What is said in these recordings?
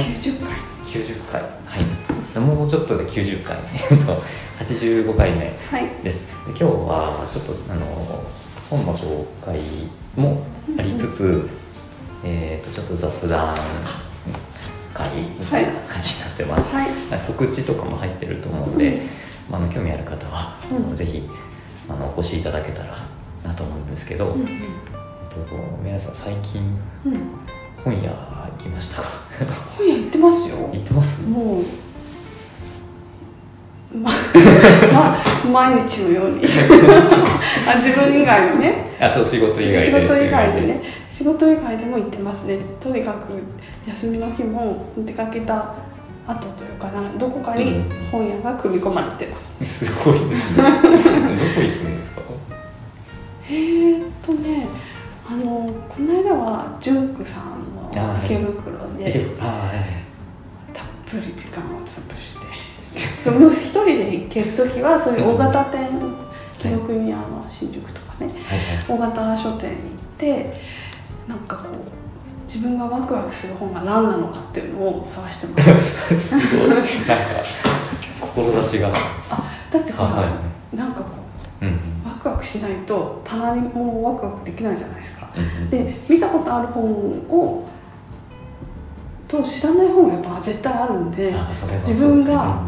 はい。90回。90回。はい。もうちょっとで90回。え っと85回目はい。ですで今日はちょっとあの本の紹介もありつつ、えー、とちょっと雑談会みたいな感じになってます、はい。告知とかも入ってると思うので、まあ、あの興味ある方は、うん。ぜひあのお越しいただけたらなと思うんですけど、うんと皆さん最近うんうん本屋行きました。か本屋行ってますよ。行ってます？もうまま毎日のように。あ自分以外のね。あそう仕事以外で。仕事以外でね。仕事以外でも行ってますね。とにかく休みの日も出かけた後というかなどこかに本屋が組み込まれてます、すごいですね。どこ行くんですか？えーっとねあのこの間は純クさんのあー池袋えであはい。たっぷり時間を潰してその一人で行ける時はそういう大型店紀ノ国屋の新宿とかねはいはい。大型書店に行ってなんかこう自分がワクワクする本が何なのかっていうのを探してます。すごいなんか志が。あだってほら、はなんかこうワクワクしないと棚にもワクワクできないじゃないですか。で見たことある本をと知らない本がやっぱ絶対あるんで自分が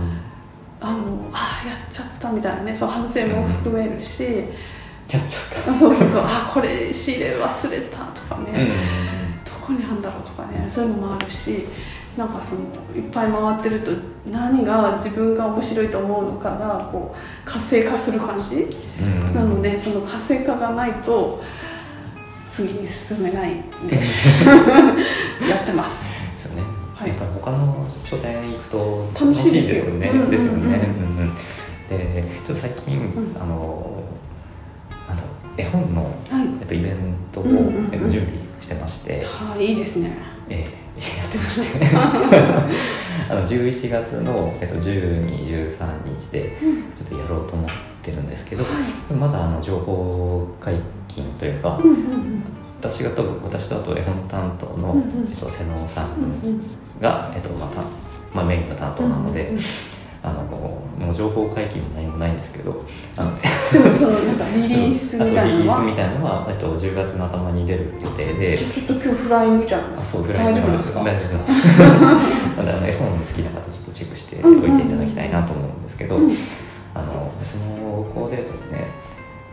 あのあやっちゃったみたいなねそう反省も含めるし、やっちゃっあそうそうそうあこれ仕入れ忘れたとかね、どこにあるんだろうとかねそういうのもあるしなんかそのいっぱい回ってると何が自分が面白いと思うのかがこう活性化する感じ、なのでその活性化がないと次に進めないんで やってます。ですよね、はい。やっぱ他の書店行くと楽しいですよ。よね、ですよね、でちょっと最近、ん。あのなんだろう絵本の、はい。えっと、イベントを、うんうんうん。えっと、準備してまして、はい、いいですね。えーやってまして。あの11月の、えっと、12、13日でうん。ちょっとやろうと思ってるんですけど、はい。まだあの情報解禁というか、うんうん私が多分私とあと絵本担当の、うんうん。えっと、瀬能さんうんうん。が、えっとまたまあ、メインの担当なので、うんうん。あのもう情報解禁も何もないんですけどあのでもそのなんかリリースみたいなのはうリリースみたいなのは、えっと、10月の頭に出る予定で。ちょっと今日フライングじゃんあそうぐらい大丈夫ですか？大丈夫です。なのであの絵本好きな方ちょっとチェックしておいていただきたいなと思うんですけど、うんあのそのでですね、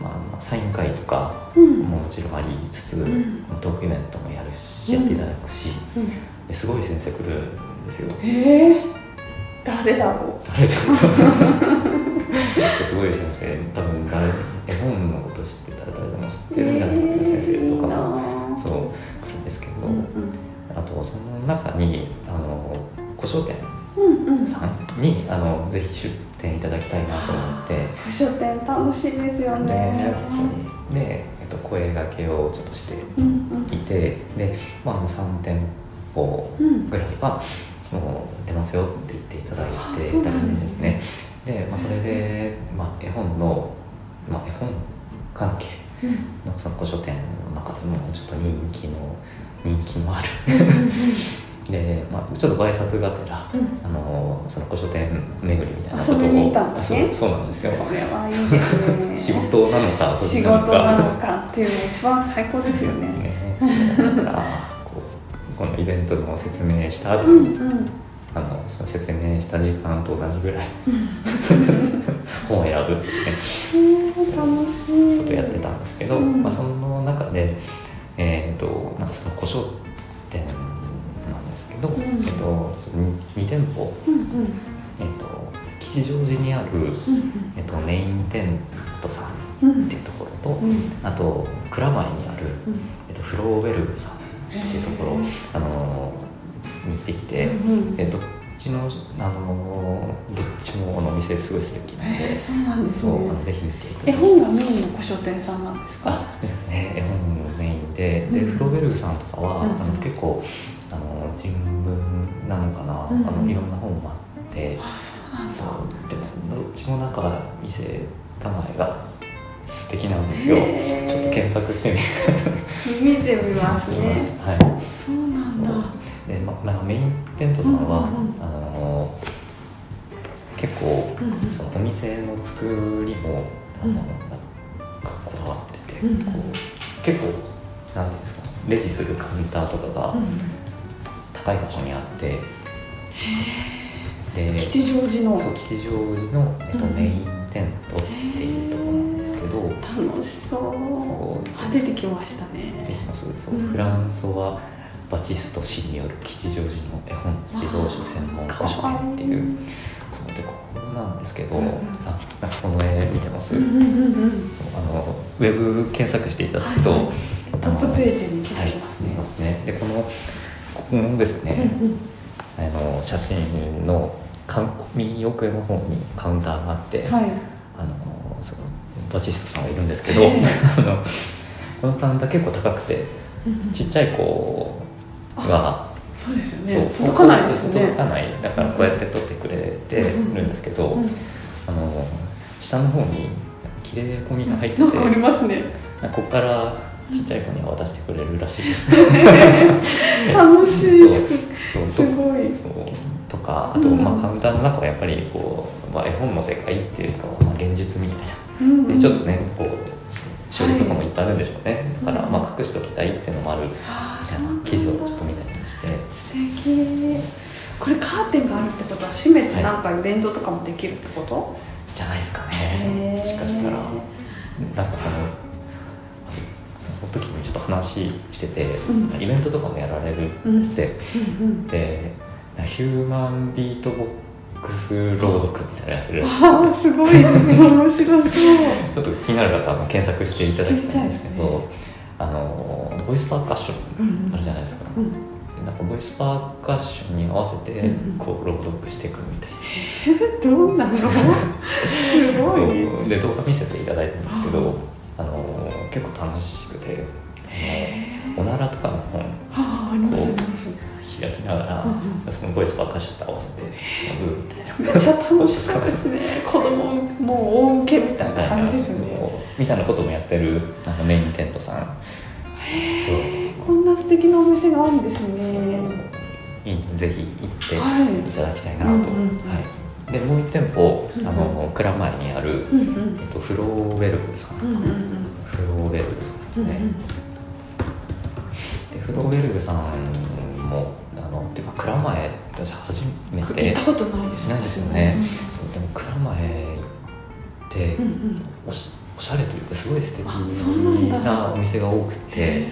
まあ、まあサイン会とかうん。ももちろんありつつ、ん。トークイベントもやるしうんやっていただくし、すごい先生来るんですよ。えー、誰だろ誰ですかすごい先生多分誰絵本のこと知ってたら誰でも知ってるんじゃないかな、先生とかももそう来るんですけど、うんあとその中にあの古書店うんうんうん。さんにあのぜひ出店いただきたいなと思って。古書店楽しいですよでねで、えっと、声がけをちょっとしてうんいてで、まあ、あの3店舗うんうんぐらいはもう出ますよって言っていただいあてたりですね。ですねで、まあ、それで、まあ、絵本の、まあ、絵本関係うんのその古書店の中でもちょっと人気の人気のある で、まあ、ちょっとご挨拶がてらうん。あのその古書店巡りみたいなことをね。あそうそうなんですよ。それはいいですね。仕事なのか遊仕び事なのかっていうのが一番最高ですよね。ねそうだからこうこのイベントの説明した後に、うんうんあのその説明した時間と同じぐらい。本を選ぶっていうね。えー楽しい。ことをやってたんですけど、うんまあ、その中で、えー、となんかその古書店なんですけど、ん。えー、とその 2, 店舗、うんうん。えー、と吉祥寺にある、うんえー、とメインテントさんうんっていうところと、うん。あと蔵前にある、うん。えー、とフローウェルグさんっていうところ、あのーに行ってきて、うんでどっちの、あのーどっちもあのお店すごい素敵なので、えーそうなんですそうあねのぜひ見ていただ絵きたい。本がメインの古書店さんなんですか？あですね。絵本のメインで、でうん。フローベルグさんとかは、うん。あの結構あの人文なのかな、うん。あのいろんな本もあって、あそうなんだ。そうでもどっちもなんか店構えが素敵なんですよ、ちょっと検索してみて見てみますね。はい。そうなんだで、ま、なんかメインテントさんは、あの結構そのお店の作りもあの、うんなんかこだわってて、こう結構なんていうんですかレジするカウンターとかがうん高い場所にあって、で吉祥寺の。そう吉祥寺の、えっとうんメインテントっていうところなんですけど、楽しそう。そう。あ出てきましたでねきます。そう、うん。フランソワ・バチスト氏による吉祥寺の絵本自動書専門古書店っていうそうでここなんですけど、うんあなんかこの絵見てます、うんうんうんうん。そうあのウェブ検索していただくと、はいトップページに出てますね。見ますね。でこのここのですね、うんうん。あの写真の右奥の方にカウンターがあって、はい。あのそのバチストさんがいるんですけど、え えあのこのカウンター結構高くてちっちゃい子が、そうですよね。届かないですよね。届かない。だからこうやって撮ってくれてるんですけど、うん。あの下の方に切れ込みが入ってて、なんかありますね。ここからちっちゃい子には渡してくれるらしいです。楽しい。すごい。そう。とかあと、うんまあ、カウンターの中はやっぱりこう、まあ、絵本の世界っていうか、まあ、現実みたいな。うんでちょっとねこう書類とかもいっぱいあるんでしょうね、だから、うんまあ、隠しときたいっていうのもある。記事をちょっとこれカーテンがあるってことは閉めてなんかイベントとかもできるってこと、じゃないですかね。もしかしたら。なんかそのその時にちょっと話してて、うん。イベントとかもやられるって、うん。うんでヒューマンビートボックス朗読みたいなのやってる。らしいああすごい。面白そう。ちょっと気になる方は検索していただきたいんですけどね。あのボイスパーカッションあるじゃないですか、うんなんかボイスパーカッションに合わせてうんこう朗読していくみたいな、どうなの？すごい。で動画見せていただいたんですけどあの結構楽しくておならとかの本ああありますあります。開きながら、うんそのボイスパーカッションと合わせてブーみたいなめっちゃ楽しそうですね。子供もう大受けみたいな感じですよね。みたいな。こともやってるあのメインテントさん。そう。こんな素敵なお店があるんですね。いいんでぜひ行ってはい。いただきたいなと、うんうんはい、でもう一店舗あの蔵前にある、うんうん。えっと、フローウェルグさん、うんうん。フローウェルグさんね、でフローウェルグさんもあのっていうか蔵前私初めうんて。行ったことないです。ないですよね、そうでも蔵前行って、うんうん。おしおしゃれというかすごい素敵なお店が多くへて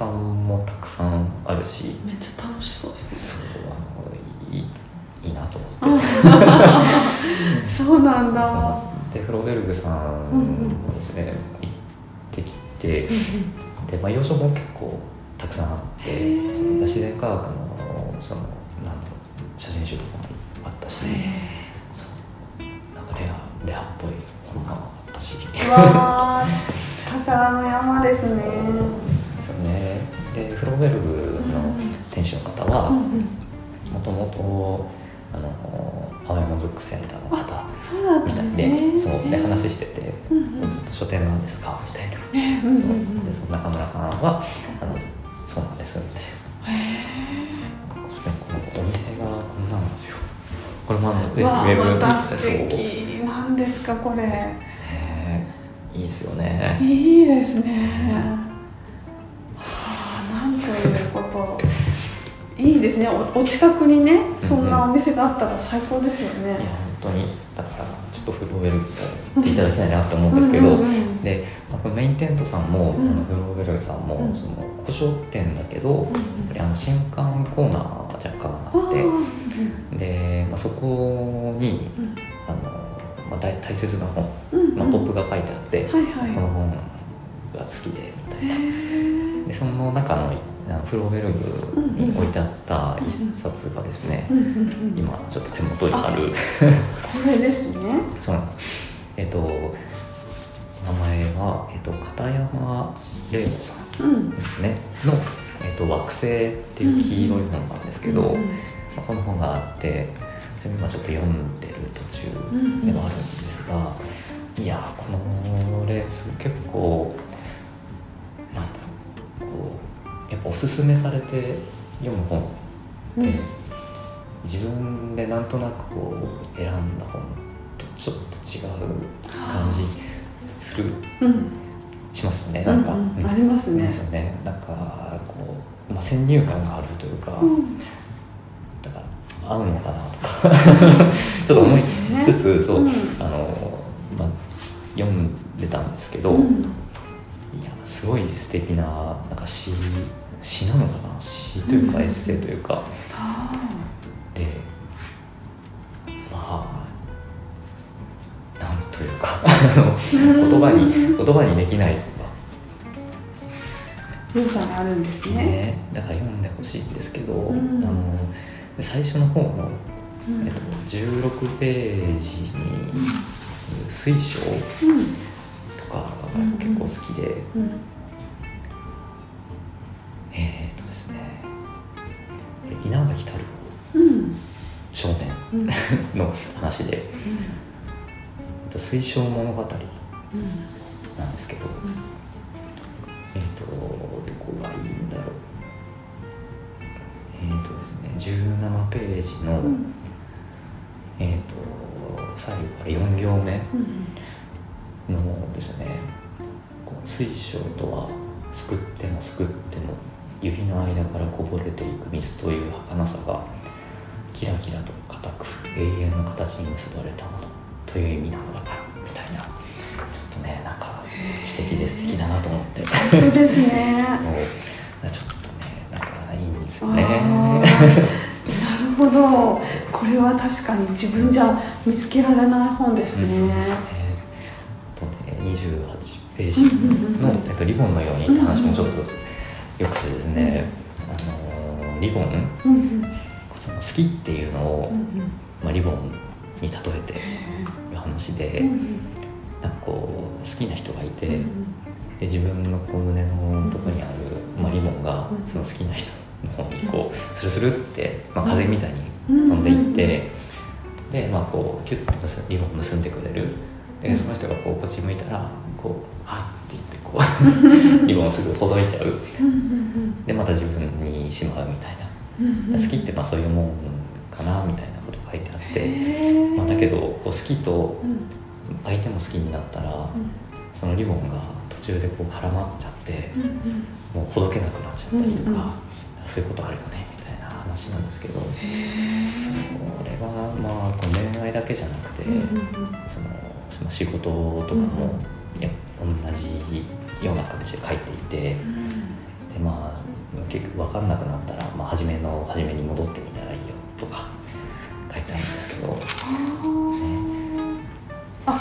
さんもたくさんあるしーめっちゃ楽しそうですね。そうあのいいいいなと思って。そうなんだ。でフローベルグさんもですね、行ってきてで、まあ、要所も結構たくさんあってその自然科学のそのなんだろう写真集とかもあったし、そうなんかレアレアっぽい本があったし。うわー宝の山ですねでフローベルグの店主の方はもともとあの青山ブックセンターの方みたいんででそうで話しててうんうん。ずっと書店なんですか？みたいな。ねうんうんそううん。でその中村さんはあのそうなんですみたいな。このお店がこんなんですよ。これもあのウーわあェブまた素敵。なんですかこれ。ねいいですよね。いいですねね。おお近くにねそんなお店があったら最高ですよね。いや本当に。だからちょっとフローベルっていただきたいなと思うんですけど、うんうんうん。で、メインテントさんも、うん。あのフローベルグさんも、うん。その古書店だけど、やっぱりあの新刊コーナーが若干あってで、まあ、そこにうん。あの、まあ、大大切な本、うんうん。まあ、トップが書いてあって、はいはい。この本が好きでみたいへなー。でその中のフローベルグに置いてあった一冊がですね、うんうんうん今ちょっと手元にある。これですね。そうなんです。えっ、と名前は、えっと片山玲子さんうん。ですね。の、えっと惑星っていう黄色い本なんですけど、うんうんまあこの本があって今ちょっと読んでる途中ではあるんですが、いやーこのレース結構おすすめされて読む本うん。で、自分でなんとなくこう選んだ本とちょっと違う感じするうん。しますよねなんか、うんうん。うんありますね。ですよね。なんかこう、まあ、先入観があるというか、うん。だから合うのかなとか。ちょっと思いつつそう、うん。あのまあ、読んでたんですけど、うん。いやすごい素敵ななんか詩詩なのかな？詩というかうん。エッセイというか、あでまあなんというか あのー言葉に 言葉にできない良さがあるんですね。ね。だから読んでほしいんですけど、うん。あの最初の方の、うん。えっと、16ページに水晶うん。とかが結構好きで、うんの話で、えっと水晶物語なんですけど、えっ、と、どこがいいんだろう。えっ、とですね、17ページの、うん。えっ、と、最後から4行目うんのですね、こう水晶とは、すくってもすくっても、指の間からこぼれていく水という儚さが、キラキラとく永遠の形に結ばれたものという意味なのだから、みたいな、ちょっとね、なんか、詩的で素敵だなと思って。そうです。ね。そうちょっとねなんかいいんです。よね。なるほど。これは確かに自分じゃ見つけられない本です。ね。うんそうです。ねとね28ページの、えっと、リボンのようにって話もちょっとよくてです。ね、あのリボンうんうん好きっていうのを、うんまあ、リボンに例えてる話で、うんうん。なんかこう好きな人がいて、うんで自分のこう胸のとこにある、まあ、リボンがうん。その好きな人の方にこうスルスルって、まあ、風みたいに飛んでいって、でまあこうキュッと結リボンを結んでくれる。でその人がこうこっち向いたらこう「はい」って言ってこう リボンをすぐほどいちゃう。うんうんでまた自分にしまうみたいな。うんうん好きってまあそういうもんかなみたいなこと書いてあって、まあ、だけどこう好きとうん。相手も好きになったらそのリボンが途中でこう絡まっちゃってもうほどけなくなっちゃったりとか、そういうことあるよねみたいな話なんですけど。それがまあ恋愛だけじゃなくて、そのその仕事とかも、いや同じような形で書いていてでまあ結局分かんなくなったら、まあ、初めの初めに戻ってみたらいいよとか書いてあるんですけど、あわ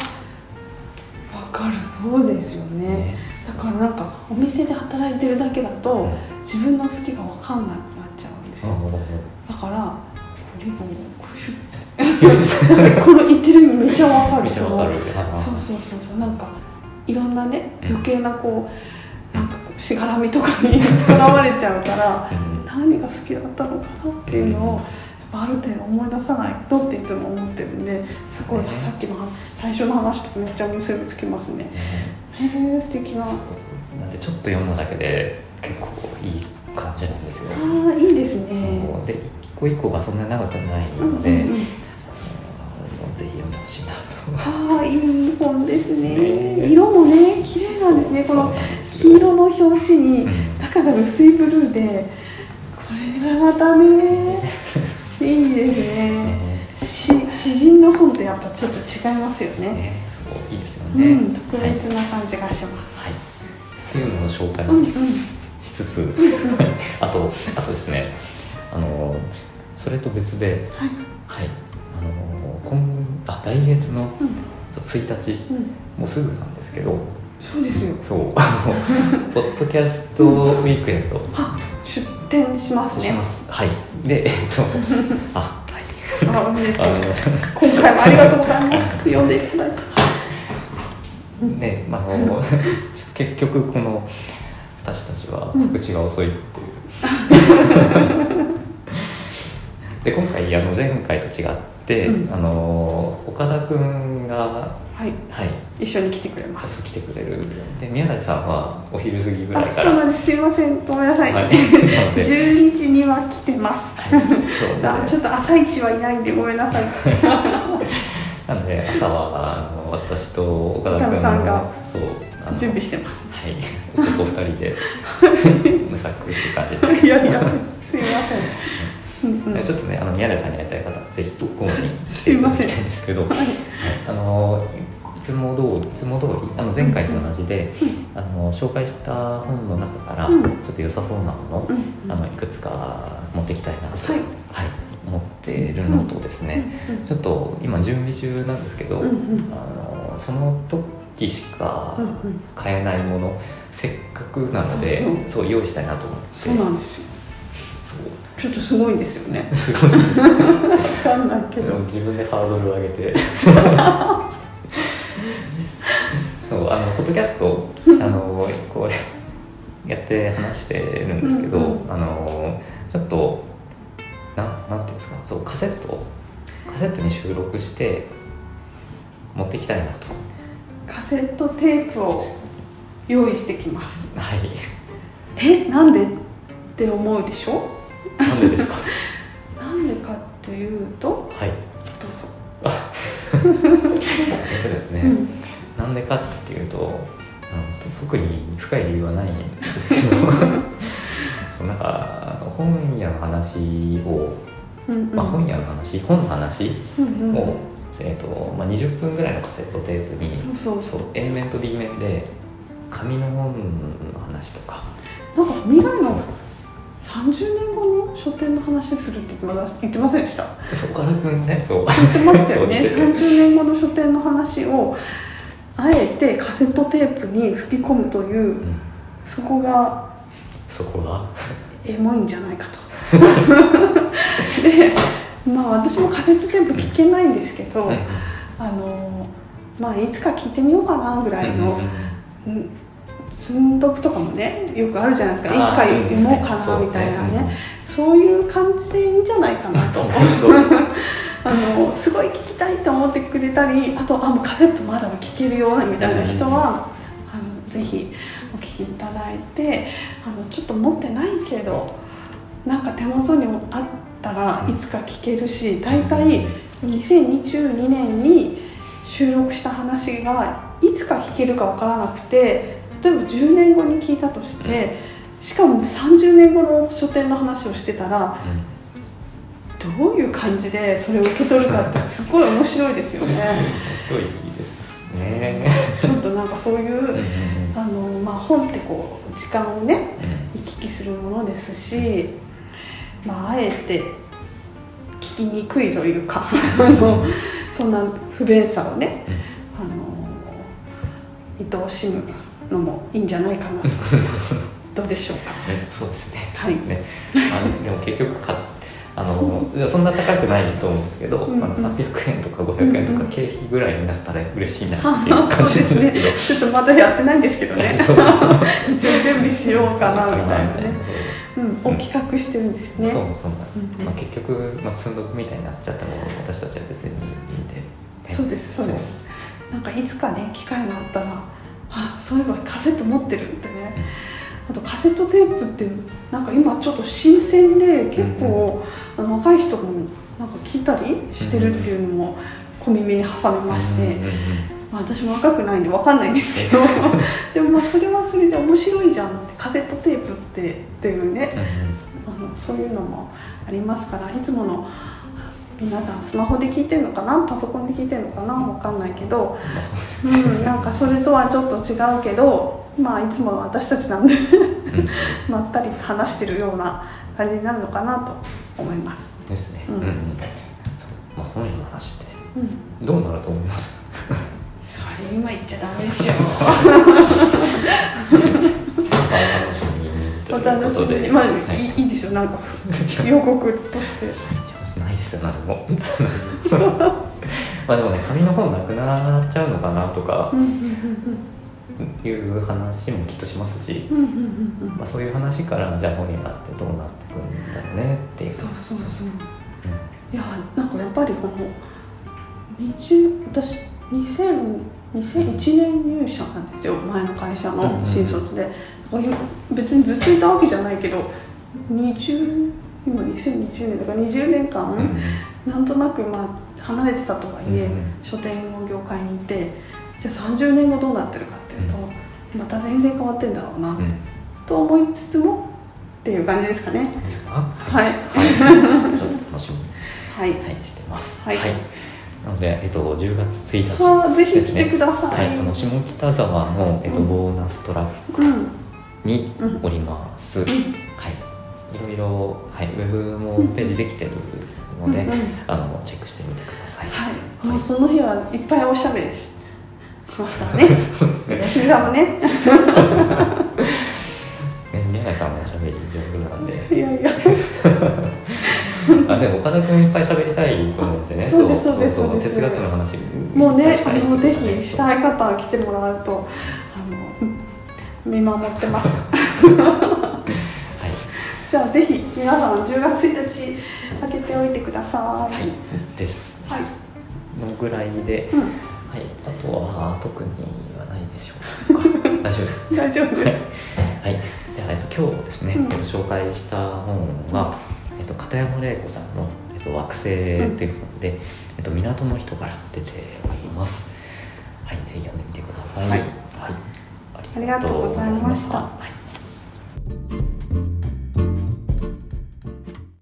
かる。そうですよね。ね。だからなんかお店で働いてるだけだと、うん。自分の好きが分かんなくなっちゃうんですよ、うんだからリボンをこうシュ この言ってる意味めっちゃ分かる。めっちゃわかる。そうそうそうそう。なんかいろんなねうん。余計なこうなんかこうしがらみとかにとらわれちゃうからうん。何が好きだったのかなっていうのを、ある程度思い出さないとっていつも思ってるんですごい、ねさっきの話最初の話とめっちゃ結びつきますね。ねへえ素敵な。なんでちょっと読んだだけで結構いい感じなんですよ。あいいですね。で一個一個がそんなに長くないので、うんうんうんしいなと。ああいい本ですね。ね。色もね綺麗なんですね。この黄色の表紙にうん。中が薄いブルーでこれがまたねいいですね。ね。し詩人の本とやっぱちょっと違いますよね。いいですよね。うん特はい、別な感じがします、はい。っていうのを紹介しつつ、あとあとですね、あのそれと別で、はい。はい、あの今あ来月のうん。1日、うん。もうすぐなんですけど、そうですよ。そう。あの ポッドキャストウィークエンド。あ出店しますね。します。はい。でえっと あはい。あおめでとう。今回もありがとうございます。読んでいただいて。ね、まあ、あの結局この私たちは告知が遅いっていう。で今回あの前回と違って、て、うん。あの岡田君がはい。はい。一緒に来てくれます。朝来てくれる。で宮台さんはお昼過ぎぐらいあから。そうなんです。すいません。ごめんなさい、はい、なので、12時には来てます。はい、ちょっと朝一はいないんでごめんなさい。なので朝はあの私と岡田君さんがのそう準備してます。はい。男二人でむさ苦しい感じです。いやいやすいません、うんうん、ちょっとねあの宮台さんに会いたい方ぜひ午後に来すいませんていただきたいんですけど、はい。はいあのいつも通りいつも通りあの前回と同じで、あの紹介した本の中から、うん。ちょっと良さそうなもの、うん。あのいくつか持っていきたいなと、はい。思っているのとですね、うんちょっと今準備中なんですけど、うんうん。あのその時しかうんうん。買えないものせっかくなのでそう用意したいなと思って。そうなんですよちょっとすごいんですよね。すごいですわかんないけど。自分でハードルを上げて。そうあのポッドキャストあのこうやって話してるんですけど、うんうあのちょっとなんなんていうんですか？そうカセット？カセットに収録して持ってきたいなと。カセットテープを用意してきます。はい。えなんでって思うでしょ？なんでですか？なんでかっていうとはい。どえっとですね、うぞ、うん。なんでかっていうと特に深い理由はないんですけど。そうなんか本屋の話を、うんうん。まあ、本屋の話？本の話？うんうん。を、えーとまあ、20分ぐらいのカセットテープにそうそう。そう A 面と B 面で紙の本の話とか。なんか未来の30年後の書店の話するってまだ言ってませんでした？そう岡田君ね。そう言ってましたよね。そう言ってて30年後の書店の話をあえてカセットテープに吹き込むといううん、そこがそこが？エモいんじゃないかと。でまあ私もカセットテープ聞けないんですけど、うんあのまあいつか聞いてみようかなぐらいの、うんうん積んどくとかもねよくあるじゃないですか。い。つか読もうかなみたいなね。そういう感じでいいんじゃないかなと。あのすごい聞きたいと思ってくれたりあとあもうカセットまだ聞けるよみたいな人は、あのぜひお聞きいただいてあのちょっと持ってないけどなんか手元にあったらいつか聞けるし大体2022年に収録した話がいつか聞けるかわからなくて例えば10年後に聞いたとしてしかも30年後の書店の話をしてたらうんどういう感じでそれを受け取るかってすごい面白いですよね。面白いですね。ちょっとなんかそういう、あのまあ、本ってこう時間をねうん行き来するものですし、まあ、あえて聞きにくいというかあのそんな不便さをねうんあの愛おしむのもいいんじゃないかなと どうでしょうか？ねそうですね。はいね、あのでも結局かあのいやそんな高くないと思うんですけど、うんうんあの300円とか500円とうんうんか経費ぐらいになったら嬉しいなっていう感じですけど。ね。ちょっとまだやってないんですけどね。一応準備しようかなみたいなね。うん、を企画してるんですよね。そうそうなんです、うんうんまあ、結局、まあ、積んどくみたいになっちゃっても私たちは別にいいんで、ねそうですそうですなんかいつかね機会があったらあそういえばカセット持ってるってね、あとカセットテープってなんか今ちょっと新鮮で結構、あの若い人もなんか聞いたりしてるっていうのも小耳に挟みまして、まあ、私も若くないんでわかんないんですけど。でもまあそれはそれで面白いじゃんってカセットテープってっていうね。うん。あのそういうのもありますからいつもの皆さんスマホで聞いてるのかな？パソコンで聞いてるのかな？わかんないけど、うんなんかそれとはちょっと違うけどまあいつもの私たちなんで。うん。まったり話してるような感じになるのかなと思います。ですね、うん。うん。まあ、本の話ってうん、どうなると思います？それ今言っちゃダメでしょ。まあお楽しみにとおいうこ楽しとで、まあ、はいい、いいでしょ。なんか予告として。ですよ何もまあでもね紙の本なくなっちゃうのかなとかうんうんいう話もきっとしますし、うんうんうんうんうんまあ、そういう話からじゃあ本になってどうなってくるんだろうねっていう。そうそうそう。いやなんかやっぱりこの20私2000 2001年入社なんですよ前の会社の新卒で、別にずっといたわけじゃないけど20今2020年だから20年間、うんなんとなくまあ離れてたとはいえ、うん。書店の業界にいてじゃあ30年後どうなってるかっていうと、また全然変わってんだろうな、うん。と思いつつもっていう感じですかね。ですか？はい。はい、しみに、はい、はい、してます。はい。なので、えっと、10月1日はあぜひ来てください、はい、あの下北沢の、えっと、うん。ボーナストラックうんにうんおります、うん。はい、いろいろ、はい、ウェブもホームページできてるので、うんうん。あのチェックしてみてください。はい、もうその日はいっぱいおしゃべりししますからね。そうですね。吉見さんもね。ね宮台さんもおしゃべり上手なんで、いやいや。あでも岡田君いっぱい喋りたいと思ってね。そうですそうですそうです。哲学の話もうねしたい人もうぜひしたい方は来てもらうとあのうん見守ってます。はい。じゃあぜひ皆さん10月1日開けておいてくださいはい。です。はい、のぐらいで、うんはい。あとは特にはないでしょうか。大丈夫です。大丈夫ですはい、じゃあ、えっと、今日ですね、うんえっと、紹介した本は、えっと、片山玲子さんの、えっと、惑星という本で、えっと、港の人から出ております。はい、ぜひ読んでみてください。はいはい、ありがとうございましたはい